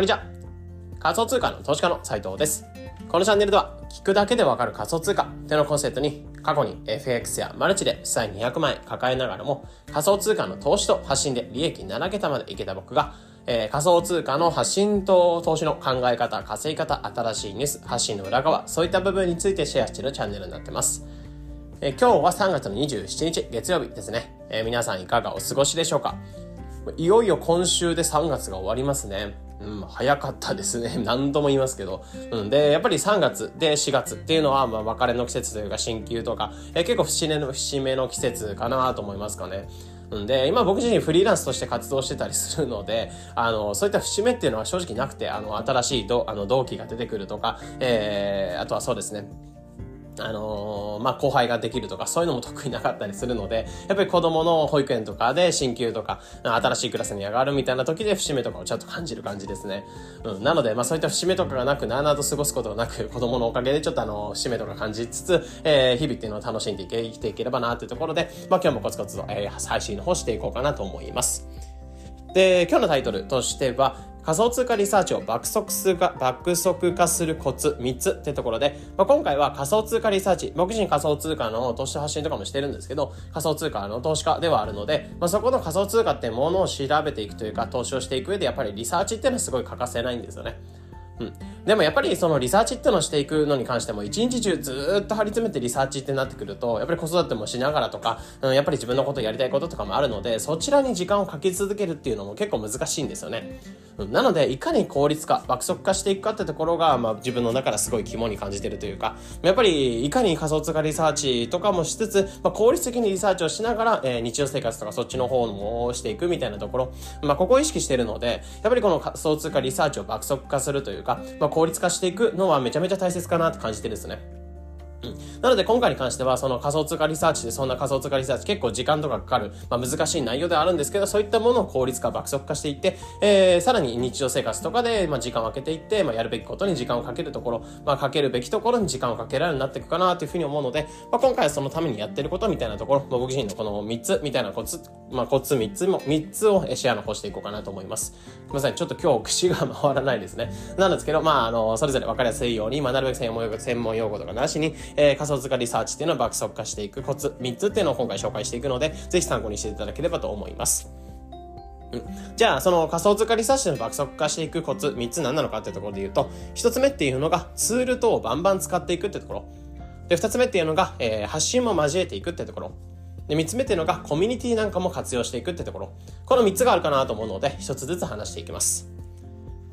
こんにちは。仮想通貨の投資家の斉藤です。このチャンネルでは、聞くだけでわかる仮想通貨ってのコンセプトに、過去に FX やマルチで負債200万円抱えながらも、仮想通貨の投資と発信で利益7桁までいけた僕が、えー、仮想通貨の発信と投資の考え方、稼ぎ方、新しいニュース、発信の裏側、そういった部分についてシェアしているチャンネルになってます。えー、今日は3月の27日月曜日ですね。えー、皆さんいかがお過ごしでしょうかいよいよ今週で3月が終わりますね。うん、早かったですね。何度も言いますけど。うん。で、やっぱり3月で4月っていうのは、まあ、別れの季節というか、新旧とか、え結構節目の、節目の季節かなと思いますかね。んで、今僕自身フリーランスとして活動してたりするので、あの、そういった節目っていうのは正直なくて、あの、新しいどあの同期が出てくるとか、えー、あとはそうですね、あのー、まあ、後輩ができるとか、そういうのも得意なかったりするので、やっぱり子供の保育園とかで進級とか、新しいクラスに上がるみたいな時で節目とかをちゃんと感じる感じですね。うん。なので、まあ、そういった節目とかがなく、なあなあと過ごすことなく、子供のおかげでちょっとあの、節目とか感じつつ、えー、日々っていうのを楽しんで、生きていければなっていうところで、まあ、今日もコツコツと、えー、配信の方していこうかなと思います。で、今日のタイトルとしては、仮想通貨リサーチを爆速数が爆速化するコツ3つってところで、まあ、今回は仮想通貨リサーチ、僕自身仮想通貨の投資発信とかもしてるんですけど、仮想通貨の投資家ではあるので、まあ、そこの仮想通貨ってものを調べていくというか、投資をしていく上でやっぱりリサーチっていうのはすごい欠かせないんですよね。うん。でもやっぱりそのリサーチってのをしていくのに関しても一日中ずっと張り詰めてリサーチってなってくるとやっぱり子育てもしながらとか、うん、やっぱり自分のことやりたいこととかもあるのでそちらに時間をかけ続けるっていうのも結構難しいんですよね、うん、なのでいかに効率化爆速化していくかってところが、まあ、自分の中ですごい肝に感じてるというかやっぱりいかに仮想通貨リサーチとかもしつつ、まあ、効率的にリサーチをしながら、えー、日常生活とかそっちの方もしていくみたいなところ、まあ、ここを意識してるのでやっぱりこの仮想通貨リサーチを爆速化するというか、まあ、効率化していくのはめちゃめちゃ大切かなって感じてるんですね。うん。なので今回に関しては、その仮想通貨リサーチで、そんな仮想通貨リサーチ結構時間とかかかる、まあ難しい内容ではあるんですけど、そういったものを効率化、爆速化していって、えー、さらに日常生活とかで、まあ時間を空けていって、まあやるべきことに時間をかけるところ、まあかけるべきところに時間をかけられるようになっていくかなというふうに思うので、まあ今回はそのためにやってることみたいなところ、まあ、僕自身のこの3つみたいなコツ、まあコツ3つも、3つをシェアの方していこうかなと思います。ごめんなさい、ちょっと今日口が回らないですね。なんですけど、まああの、それぞれ分かりやすいように、まあなるべく専門用語とかなしに、えー、仮想通貨リサーチっていうのを爆速化していくコツ3つっていうのを今回紹介していくので、ぜひ参考にしていただければと思います。うん、じゃあ、その仮想通貨リサーチの爆速化していくコツ3つ何なのかっていうところで言うと、1つ目っていうのがツール等をバンバン使っていくってところ。で、2つ目っていうのが、えー、発信も交えていくってところ。で、3つ目っていうのがコミュニティなんかも活用していくってところ。この3つがあるかなと思うので、1つずつ話していきます。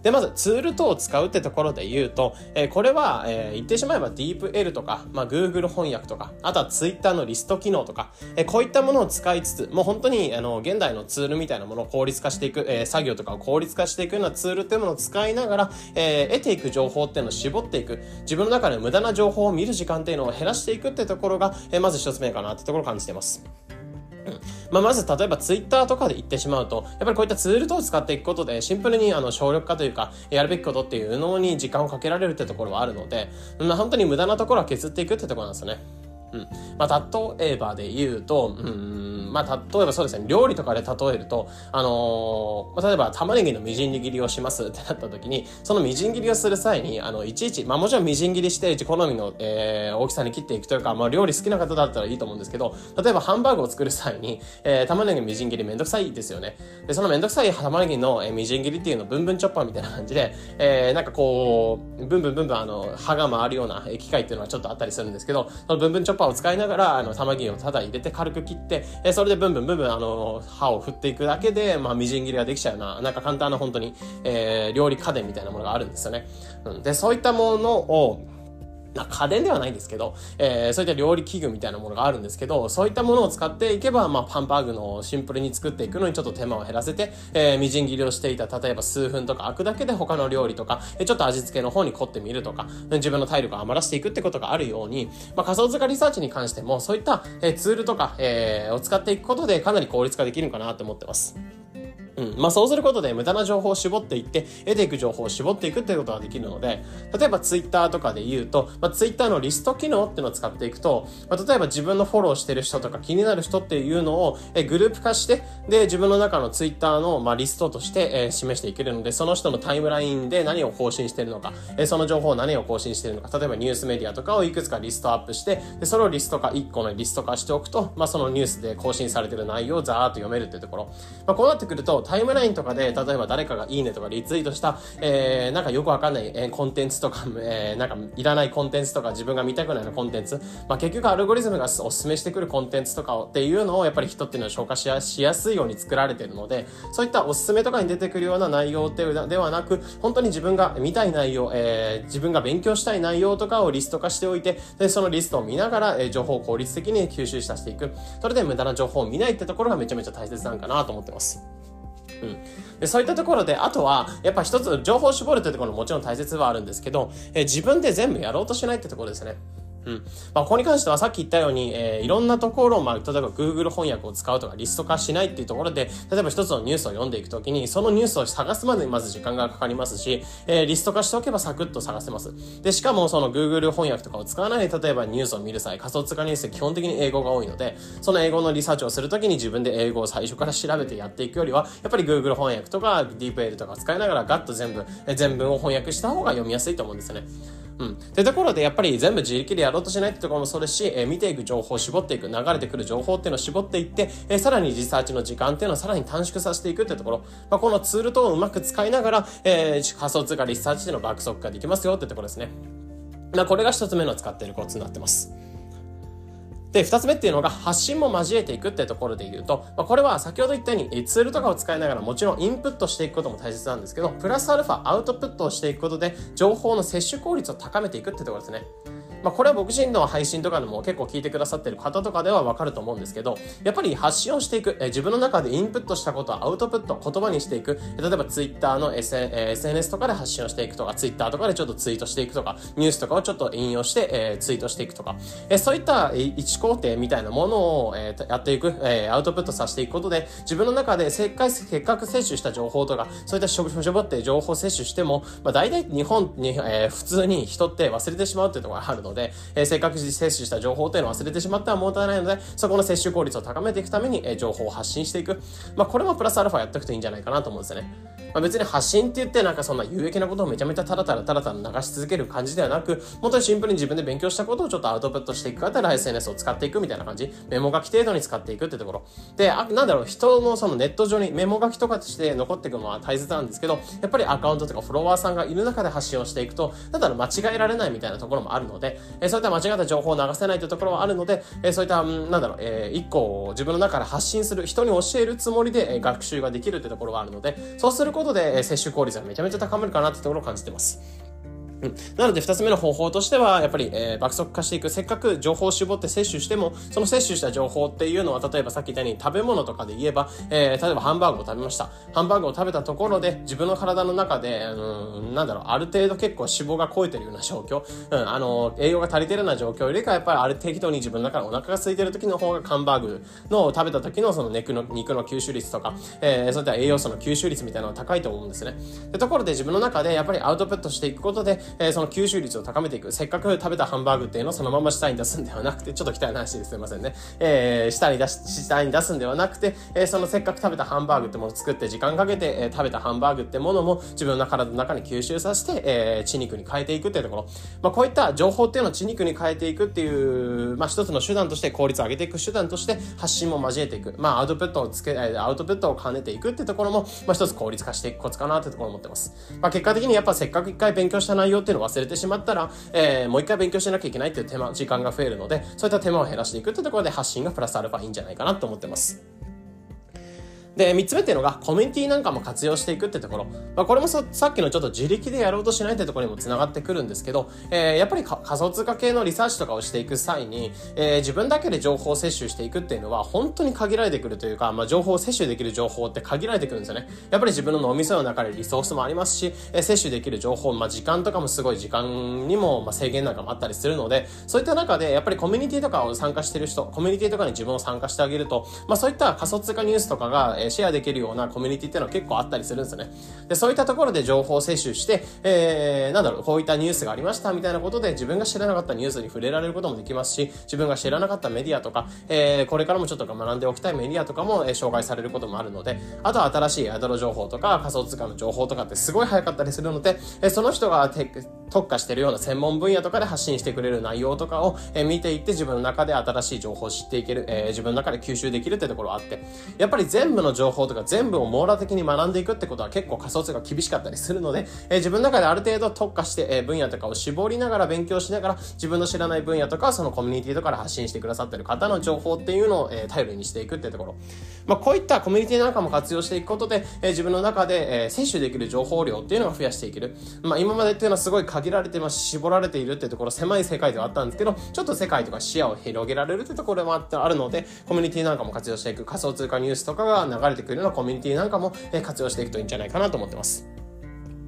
で、まずツール等を使うってところで言うと、えー、これは、えー、言ってしまえば DeepL とか、まあ、Google 翻訳とか、あとは Twitter のリスト機能とか、えー、こういったものを使いつつ、もう本当に、あの、現代のツールみたいなものを効率化していく、えー、作業とかを効率化していくようなツールっていうものを使いながら、えー、得ていく情報っていうのを絞っていく、自分の中で無駄な情報を見る時間っていうのを減らしていくってところが、えー、まず一つ目かなってところを感じています。まあ、まず例えばツイッターとかで言ってしまうと、やっぱりこういったツール等を使っていくことで、シンプルにあの省力化というか、やるべきことっていうのに時間をかけられるってところはあるので、まあ、本当に無駄なところは削っていくってところなんですよね。うん。まあ、例えばで言うと、うん、まあ、例えばそうですね、料理とかで例えると、あのー、例えば玉ねぎのみじん切りをしますってなった時に、そのみじん切りをする際に、あの、いちいち、まあもちろんみじん切りして、好みの、えー、大きさに切っていくというか、まあ料理好きな方だったらいいと思うんですけど、例えばハンバーグを作る際に、えー、玉ねぎみじん切りめんどくさいですよね。で、そのめんどくさい玉ねぎの、えー、みじん切りっていうのをブンブンチョッパーみたいな感じで、えー、なんかこう、ブンブンブンブンあの、刃が回るような機械っていうのはちょっとあったりするんですけど、そのブンブンチョッパーを使いながら、あの、玉切りをただ入れて軽く切って、え、それでブンブンブンブンあの、刃を振っていくだけで、まあ、みじん切りができちゃうような、なんか簡単な本当に、えー、料理家電みたいなものがあるんですよね。うん、で、そういったものを、まあ、家電ではないんですけど、えー、そういった料理器具みたいなものがあるんですけど、そういったものを使っていけば、まあ、パンバーグのシンプルに作っていくのにちょっと手間を減らせて、えー、みじん切りをしていた、例えば数分とか空くだけで他の料理とか、ちょっと味付けの方に凝ってみるとか、自分の体力を余らせていくってことがあるように、まあ、仮想通貨リサーチに関しても、そういった、えー、ツールとか、えー、を使っていくことでかなり効率化できるかなと思ってます。うん。まあそうすることで無駄な情報を絞っていって、得ていく情報を絞っていくっていうことができるので、例えばツイッターとかで言うと、まあツイッターのリスト機能っていうのを使っていくと、まあ例えば自分のフォローしてる人とか気になる人っていうのをえグループ化して、で、自分の中のツイッターのまあリストとしてえ示していけるので、その人のタイムラインで何を更新してるのか、えその情報を何を更新してるのか、例えばニュースメディアとかをいくつかリストアップして、で、それをリスト化、1個のリスト化しておくと、まあそのニュースで更新されてる内容をザーッと読めるっていうところ。まあこうなってくると、タイムラインとかで、例えば誰かがいいねとかリツイートした、えー、なんかよくわかんない、えー、コンテンツとか、えー、なんかいらないコンテンツとか自分が見たくないのコンテンツ、まあ結局アルゴリズムがお勧めしてくるコンテンツとかをっていうのをやっぱり人っていうのは消化しやしやすいように作られてるので、そういったおすすめとかに出てくるような内容ってではなく、本当に自分が見たい内容、えー、自分が勉強したい内容とかをリスト化しておいて、で、そのリストを見ながら、えー、情報を効率的に吸収させていく。それで無駄な情報を見ないってところがめちゃめちゃ大切なんかなと思ってます。うん。で、そういったところで、あとは、やっぱ一つ情報を絞るってところももちろん大切はあるんですけど、えー、自分で全部やろうとしないってところですね。うん。まあ、ここに関してはさっき言ったように、えー、いろんなところを、まあ、例えば Google 翻訳を使うとかリスト化しないっていうところで、例えば一つのニュースを読んでいくときに、そのニュースを探すまでにまず時間がかかりますし、えー、リスト化しておけばサクッと探せます。で、しかもその Google 翻訳とかを使わないで、例えばニュースを見る際、仮想通貨ニュースって基本的に英語が多いので、その英語のリサーチをするときに自分で英語を最初から調べてやっていくよりは、やっぱり Google 翻訳とか DeepL とか使いながらガッと全部、え全文を翻訳した方が読みやすいと思うんですよね。うん。ってところで、やっぱり全部自力でやろうとしないってところもそうですし、えー、見ていく情報を絞っていく、流れてくる情報っていうのを絞っていって、えー、さらにリサーチの時間っていうのをさらに短縮させていくってところ、まあ、このツール等をうまく使いながら、えー、仮想通貨リサーチでの爆速化できますよってところですね。まあ、これが一つ目の使っているコツになってます。で、二つ目っていうのが発信も交えていくってところで言うと、まあ、これは先ほど言ったようにツールとかを使いながらもちろんインプットしていくことも大切なんですけど、プラスアルファアウトプットをしていくことで情報の摂取効率を高めていくってところですね。まあ、これは僕自身の配信とかでも結構聞いてくださってる方とかではわかると思うんですけど、やっぱり発信をしていく、え自分の中でインプットしたことをアウトプット、言葉にしていく、例えば Twitter の SN、え SNS とかで発信をしていくとか、Twitter とかでちょっとツイートしていくとか、ニュースとかをちょっと引用して、え、ツイートしていくとか、えそういった一工程みたいなものを、え、やっていく、え、アウトプットさせていくことで、自分の中でせっかくせっかく摂取した情報とか、そういったしょしょぼって情報摂取しても、まあ大体日本に、え、普通に人って忘れてしまうっていうところがあるのので、えー、せっかく摂取した情報というのを忘れてしまってはもったいないので、そこの摂取効率を高めていくために、え情報を発信していく。まあ、これもプラスアルファやっておくといいんじゃないかなと思うんですよね。まあ、別に発信って言ってなんかそんな有益なことをめちゃめちゃたらたらたらたら流し続ける感じではなく、本当にシンプルに自分で勉強したことをちょっとアウトプットしていく方ら SNS を使っていくみたいな感じ。メモ書き程度に使っていくってところ。で、あなんだろう、人のそのネット上にメモ書きとかとして残っていくのは大切なんですけど、やっぱりアカウントとかフォロワーさんがいる中で発信をしていくと、なんだ、間違えられないみたいなところもあるので、えそういった間違った情報を流せないというところはあるので、えそういった、なんだろう、えー、一個を自分の中から発信する、人に教えるつもりで、え学習ができるというところがあるので、そうすることで、え摂取効率がめちゃめちゃ高まるかなというところを感じてます。うん、なので、二つ目の方法としては、やっぱり、えー、爆速化していく。せっかく情報を絞って摂取しても、その摂取した情報っていうのは、例えばさっき言ったように食べ物とかで言えば、えー、例えばハンバーグを食べました。ハンバーグを食べたところで、自分の体の中で、うん、なんだろう、ある程度結構脂肪が超えてるような状況、うん、あの、栄養が足りてるような状況よりか、やっぱりある適当に自分の中でお腹が空いてる時の方が、ハンバーグの食べた時のその肉の、肉の吸収率とか、えー、そういった栄養素の吸収率みたいなのが高いと思うんですね。でところで自分の中でやっぱりアウトプットしていくことで、えー、その吸収率を高めていく。せっかく食べたハンバーグっていうのをそのまま下に出すんではなくて、ちょっと汚い話ですいませんね。えー、下に出し、下に出すんではなくて、えー、そのせっかく食べたハンバーグってものを作って時間かけて、えー、食べたハンバーグってものも自分の体の中に吸収させて、えー、血肉に変えていくっていうところ。まあ、こういった情報っていうのを血肉に変えていくっていう、まあ、一つの手段として効率を上げていく手段として発信も交えていく。まあ、アウトプットをつけ、えアウトプットを兼ねていくっていうところも、まあ、一つ効率化していくコツかなってところを思ってます。まあ、結果的にやっぱせっかく一回勉強した内容っていうのを忘れてしまったら、えー、もう一回勉強しなきゃいけないっていう手間、時間が増えるので、そういった手間を減らしていくってところで発信がプラスアルファいいんじゃないかなと思ってます。で、三つ目っていうのが、コミュニティなんかも活用していくってところ。まあ、これもさっきのちょっと自力でやろうとしないってところにも繋がってくるんですけど、えー、やっぱり仮想通貨系のリサーチとかをしていく際に、えー、自分だけで情報を摂取していくっていうのは、本当に限られてくるというか、まあ、情報を摂取できる情報って限られてくるんですよね。やっぱり自分の脳みその中でリソースもありますし、えー、摂取できる情報、まあ、時間とかもすごい時間にも、まあ、制限なんかもあったりするので、そういった中で、やっぱりコミュニティとかを参加してる人、コミュニティとかに自分を参加してあげると、まあ、そういった仮想通貨ニュースとかが、ええシェアできるようなコミュニティっていうのは結構あったりするんですよね。で、そういったところで情報を摂取して、えー、なんだろう、こういったニュースがありましたみたいなことで自分が知らなかったニュースに触れられることもできますし、自分が知らなかったメディアとか、えー、これからもちょっと学んでおきたいメディアとかも、えー、紹介されることもあるので、あとは新しいアドロ情報とか仮想通貨の情報とかってすごい早かったりするので、えー、その人が特化してるような専門分野とかで発信してくれる内容とかを、えー、見ていって自分の中で新しい情報を知っていける、えー、自分の中で吸収できるってところはあって、やっぱり全部の情報とか全部を網羅的に学んでいくってことは結構仮想通貨厳しかったりするので、えー、自分の中である程度特化して、えー、分野とかを絞りながら勉強しながら自分の知らない分野とかそのコミュニティとかで発信してくださってる方の情報っていうのを、えー、頼りにしていくってところ。まあ、こういったコミュニティなんかも活用していくことで、えー、自分の中で、えー、摂取できる情報量っていうのを増やしていける。まあ、今までっていうのはすごい限られてます絞られているってところ狭い世界ではあったんですけどちょっと世界とか視野を広げられるってところもあってあるのでコミュニティなんかも活用していく仮想通貨ニュースとかが流れれてくるようなコミュニティなんかも、活用していくといいんじゃないかなと思ってます。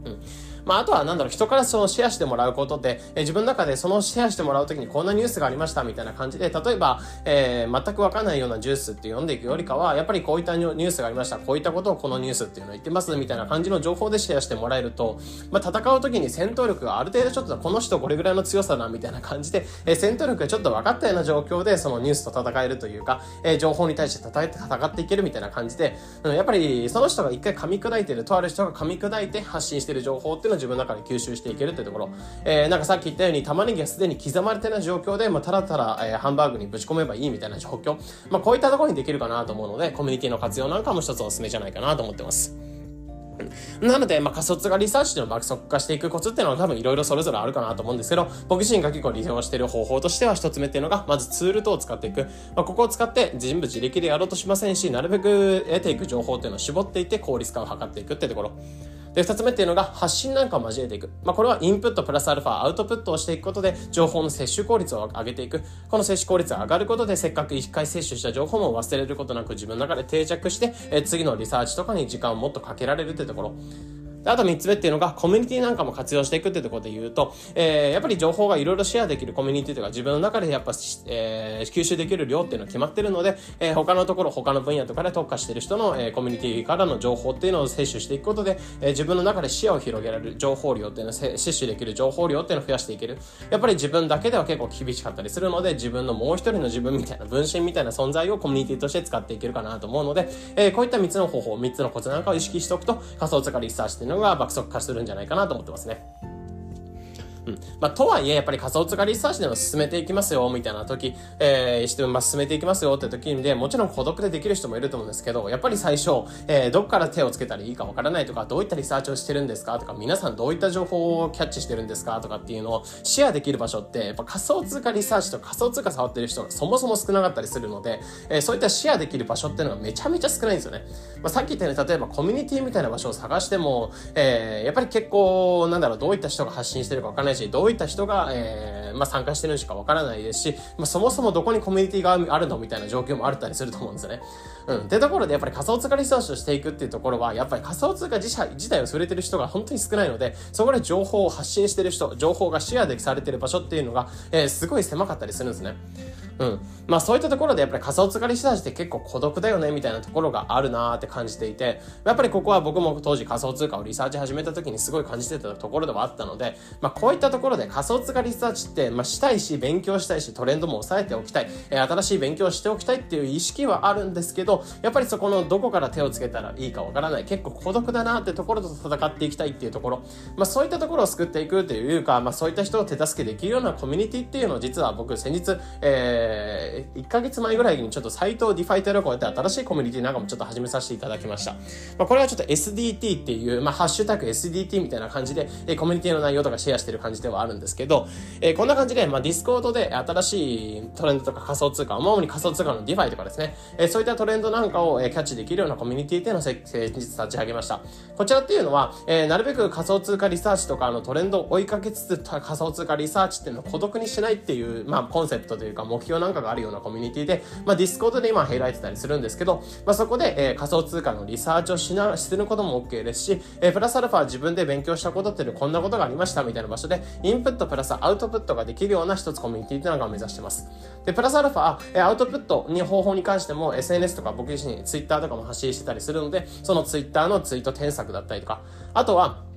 うんまあ、あとはなんだろう、人からそのシェアしてもらうことで、え、自分の中でそのシェアしてもらうときにこんなニュースがありましたみたいな感じで、例えば、えー、全くわかんないようなジュースって読んでいくよりかは、やっぱりこういったニュースがありました、こういったことをこのニュースっていうのを言ってますみたいな感じの情報でシェアしてもらえると、まあ、戦うときに戦闘力がある程度ちょっとこの人これぐらいの強さだなみたいな感じで、えー、戦闘力がちょっと分かったような状況でそのニュースと戦えるというか、えー、情報に対して戦っていけるみたいな感じで、うん、やっぱりその人が一回噛み砕いてる、とある人が噛み砕いて発信してる情報っていうのを自分の中で吸収していけるってところ、えー、なんかさっき言ったように玉ねぎがすでに刻まれてる状況で、まあ、ただただ、えー、ハンバーグにぶち込めばいいみたいな状況、まあ、こういったところにできるかなと思うので、コミュニティの活用なんかも一つおすすめじゃないかなと思ってます。なので、まあ、仮想通貨リサーチっていうのを爆速化していくコツっていうのは多分いろいろそれぞれあるかなと思うんですけど、僕自身が結構利用している方法としては一つ目っていうのが、まずツール等を使っていく。まあ、ここを使って全部自力でやろうとしませんし、なるべく得ていく情報っていうのを絞っていって効率化を図っていくってところ。で、二つ目っていうのが発信なんかを交えていく。まあ、これはインプットプラスアルファ、アウトプットをしていくことで、情報の摂取効率を上げていく。この摂取効率が上がることで、せっかく一回摂取した情報も忘れることなく自分の中で定着して、え次のリサーチとかに時間をもっとかけられるってところ。あと3つ目っていうのが、コミュニティなんかも活用していくっていうところで言うと、えー、やっぱり情報がいろいろシェアできるコミュニティというか、自分の中でやっぱ、えー、吸収できる量っていうのは決まってるので、えー、他のところ、他の分野とかで特化してる人の、えー、コミュニティからの情報っていうのを摂取していくことで、えー、自分の中で視野を広げられる情報量っていうのを摂取できる情報量っていうのを増やしていける。やっぱり自分だけでは結構厳しかったりするので、自分のもう一人の自分みたいな、分身みたいな存在をコミュニティとして使っていけるかなと思うので、えー、こういった3つの方法、3つのコツなんかを意識しておくと、仮想通貨リサーチっていうのがが爆速化するんじゃないかなと思ってますね。うん。まあ、とはいえ、やっぱり仮想通貨リサーチでも進めていきますよ、みたいな時、えー、して、まあ、進めていきますよって時で、もちろん孤独でできる人もいると思うんですけど、やっぱり最初、えー、どっから手をつけたらいいかわからないとか、どういったリサーチをしてるんですかとか、皆さんどういった情報をキャッチしてるんですかとかっていうのをシェアできる場所って、やっぱ仮想通貨リサーチと仮想通貨触ってる人がそもそも少なかったりするので、えー、そういったシェアできる場所っていうのがめちゃめちゃ少ないんですよね。まあ、さっき言ったように、例えばコミュニティみたいな場所を探しても、えー、やっぱり結構、なんだろう、どういった人が発信してるかわからないし、どういった人がえー、まあ、参加してるしかわからないですし、まあ、そもそもどこにコミュニティがあるのみたいな状況もあったりすると思うんですよね。うん。ってところで、やっぱり仮想通貨リサーチをしていくっていうところは、やっぱり仮想通貨自体自体を触れてる人が本当に少ないので、そこで情報を発信してる人、情報がシェアできされてる場所っていうのが、えー、すごい狭かったりするんですね。うん。まあそういったところでやっぱり仮想通貨リサーチって結構孤独だよねみたいなところがあるなーって感じていて、やっぱりここは僕も当時仮想通貨をリサーチ始めた時にすごい感じてたところではあったので、まあこういったところで仮想通貨リサーチって、まあしたいし、勉強したいし、トレンドも抑えておきたい、えー、新しい勉強しておきたいっていう意識はあるんですけど、やっぱりそこのどこから手をつけたらいいかわからない、結構孤独だなってところと戦っていきたいっていうところ、まあそういったところを救っていくというか、まあそういった人を手助けできるようなコミュニティっていうのを実は僕先日、えー、ヶ月前ぐらいにちょっとサイトをディファイテロコで新しいコミュニティなんかもちょっと始めさせていただきました。まあ、これはちょっと SDT っていう、まあ、ハッシュタグ SDT みたいな感じで、えー、コミュニティの内容とかシェアしてる感じ感じではあるんですけど、えー、こんな感じで、まあ、ディスコードで新しいトレンドとか仮想通貨、主に仮想通貨の DeFi とかですね、えー、そういったトレンドなんかを、えー、キャッチできるようなコミュニティっていうのを先日立ち上げました。こちらっていうのは、えー、なるべく仮想通貨リサーチとかのトレンドを追いかけつつ、仮想通貨リサーチっていうのを孤独にしないっていう、まあ、コンセプトというか目標なんかがあるようなコミュニティで、まあ、ディスコードで今開いてたりするんですけど、まあ、そこで、えー、仮想通貨のリサーチをしな、することも OK ですし、えー、プラスアルファ自分で勉強したことっていうのはこんなことがありましたみたいな場所で、で、インプットプラスアウトプットができるような一つコミュニティというのが目指してます。で、プラスアルファ、アウトプットに方法に関しても SNS とか僕自身 Twitter とかも発信してたりするので、その Twitter のツイート添削だったりとか、あとは、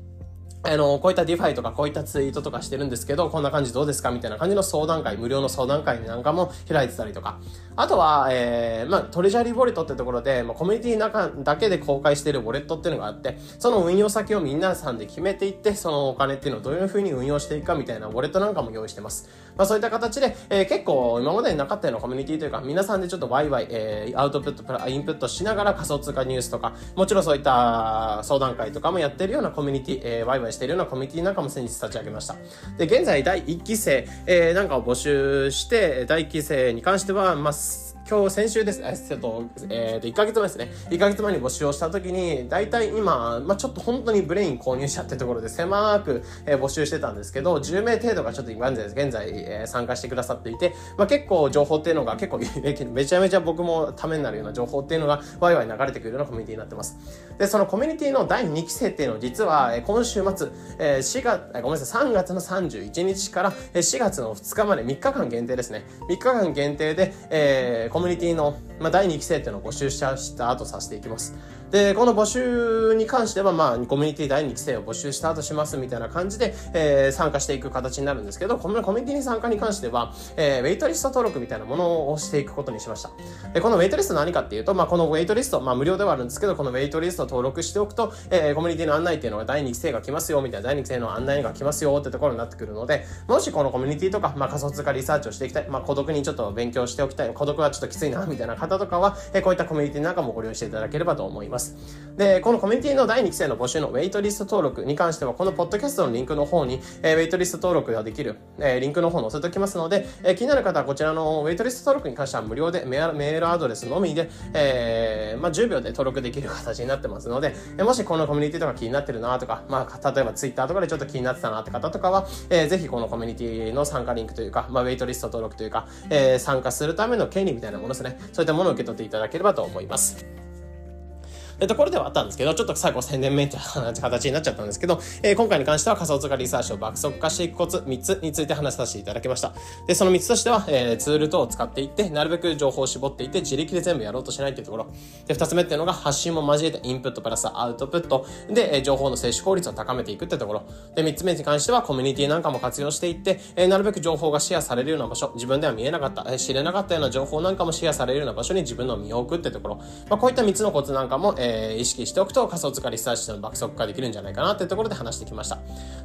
あの、こういった DeFi とかこういったツイートとかしてるんですけど、こんな感じどうですかみたいな感じの相談会、無料の相談会なんかも開いてたりとか。あとは、えー、まあ、トレジャリーウォレットってところで、まあ、コミュニティの中だけで公開してるウォレットっていうのがあって、その運用先をみんなさんで決めていって、そのお金っていうのをどういうふうに運用していくかみたいなウォレットなんかも用意してます。まあ、そういった形で、えー、結構今までになかったようなコミュニティというか、皆さんでちょっとワイワイ、えー、アウトプット、インプットしながら仮想通貨ニュースとか、もちろんそういった相談会とかもやってるようなコミュニティ、えー、ワイワイしているようなコミュニティなんかも先日立ち上げました。で、現在第1期生、えー、なんかを募集して、第1期生に関しては、まあ、今日、先週です。えっと、えー、と、1ヶ月前ですね。1ヶ月前に募集をした時に、大体今、まあ、ちょっと本当にブレイン購入者ってところで狭く、えー、募集してたんですけど、10名程度がちょっと現在、現在、えー、参加してくださっていて、まあ、結構情報っていうのが結構 めちゃめちゃ僕もためになるような情報っていうのがワイワイ流れてくるようなコミュニティになってます。で、そのコミュニティの第2期生っていうのを実は、えー、今週末、えー、4月、ごめんなさい、3月の31日から4月の2日まで3日間限定ですね。3日間限定で、えー、コミュニティのまあ、第2期生っていうのを募集した後させていきます。で、この募集に関しては、まあ、コミュニティ第2期生を募集した後しますみたいな感じで、えー、参加していく形になるんですけど、このコミュニティに参加に関しては、えー、ウェイトリスト登録みたいなものをしていくことにしました。で、このウェイトリスト何かっていうと、まあ、このウェイトリスト、まあ、無料ではあるんですけど、このウェイトリスト登録しておくと、えー、コミュニティの案内っていうのが第2期生が来ますよ、みたいな、第2期生の案内が来ますよってところになってくるので、もしこのコミュニティとか、まあ、仮想通貨リサーチをしていきたい、まあ、孤独にちょっと勉強しておきたい、孤独はちょっときついな、みたいな方とかは、えー、こういったコミュニティなんかもご利用していただければと思います。で、このコミュニティの第2期生の募集のウェイトリスト登録に関しては、このポッドキャストのリンクの方に、えー、ウェイトリスト登録ができる、えー、リンクの方載せておきますので、えー、気になる方はこちらのウェイトリスト登録に関しては無料でメールアドレスのみで、えー、まあ、10秒で登録できる形になってますので、えもしこのコミュニティとか気になってるなとか、まあ、例えば Twitter とかでちょっと気になってたなって方とかは、えー、ぜひこのコミュニティの参加リンクというか、まあ、ウェイトリスト登録というか、えー、参加するための権利みたいなものですね。そういったものを受け取っていただければと思います。えところではあったんですけど、ちょっと最後宣伝メインという形になっちゃったんですけど、えー、今回に関しては仮想通貨リサーチを爆速化していくコツ3つについて話させていただきました。で、その3つとしては、えー、ツール等を使っていって、なるべく情報を絞っていって、自力で全部やろうとしないっていうところ。で、2つ目っていうのが発信も交えてインプットプラスアウトプットで、えー、情報の摂取効率を高めていくってところ。で、3つ目に関してはコミュニティなんかも活用していって、えー、なるべく情報がシェアされるような場所、自分では見えなかった、えー、知れなかったような情報なんかもシェアされるような場所に自分の身を置くってところ。まあ、こういった3つのコツなんかも、意識しておくと仮想通貨リサーチの爆速化できるんじゃないかなっていうところで話してきました。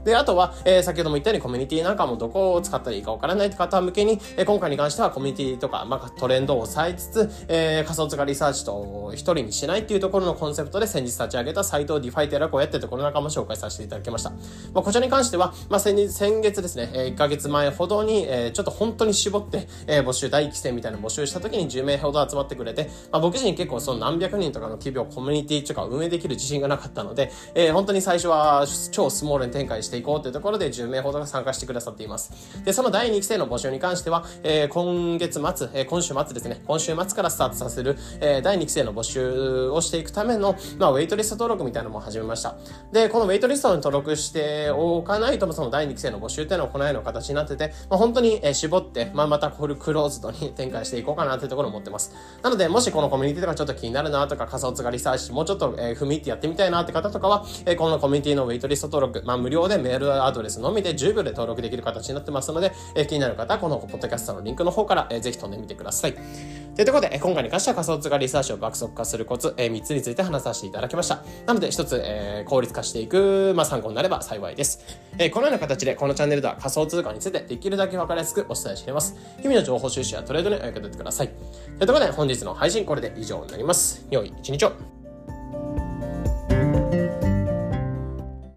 で、あとは、えー、先ほども言ったようにコミュニティなんかもどこを使ったらいいかわからない方向けに、えー、今回に関してはコミュニティとか、まあ、トレンドを抑えつつ、えー、仮想通貨リサーチと一人にしないっていうところのコンセプトで先日立ち上げたサイト DeFi 寺子屋ってところなんかも紹介させていただきました。まあ、こちらに関しては、まあ、先日、先月ですね、えー、1ヶ月前ほどに、えー、ちょっと本当に絞って、えー、募集、第1期生みたいな募集した時に10名ほど集まってくれて、まあ、僕自身結構その何百人とかの企業、コミュニティとか運営できる自信がなかったので、えー、本当に最初は超スモールに展開していこうというところで10名ほどが参加してくださっています。で、その第2期生の募集に関しては、えー、今月末、えー、今週末ですね、今週末からスタートさせる、えー、第2期生の募集をしていくための、まあ、ウェイトリスト登録みたいなのも始めました。で、このウェイトリストに登録しておかないと、その第2期生の募集っていうのを行えるような形になってて、まあ、本当に、え絞って、まあ、またフルクローズドに展開していこうかなというところを思ってます。なので、もしこのコミュニティとかちょっと気になるなとか、仮想通貨リサーチ、もうちょっと、え踏み入ってやってみたいなって方とかは、えこのコミュニティのウェイトリスト登録、まあ、無料でメールアドレスのみで10秒で登録できる形になってますので、え気になる方はこのポッドキャストのリンクの方から、えぜひ飛んでみてください。というところで、え今回に関しては仮想通貨リサーチを爆速化するコツ、え3つについて話させていただきました。なので、1つ、えー、効率化していく、まあ、参考になれば幸いです。えこのような形で、このチャンネルでは仮想通貨についてできるだけ分かりやすくお伝えしています。日々の情報収集やトレードにお役立てください。というところで、本日の配信これで以上になります。良い一日を。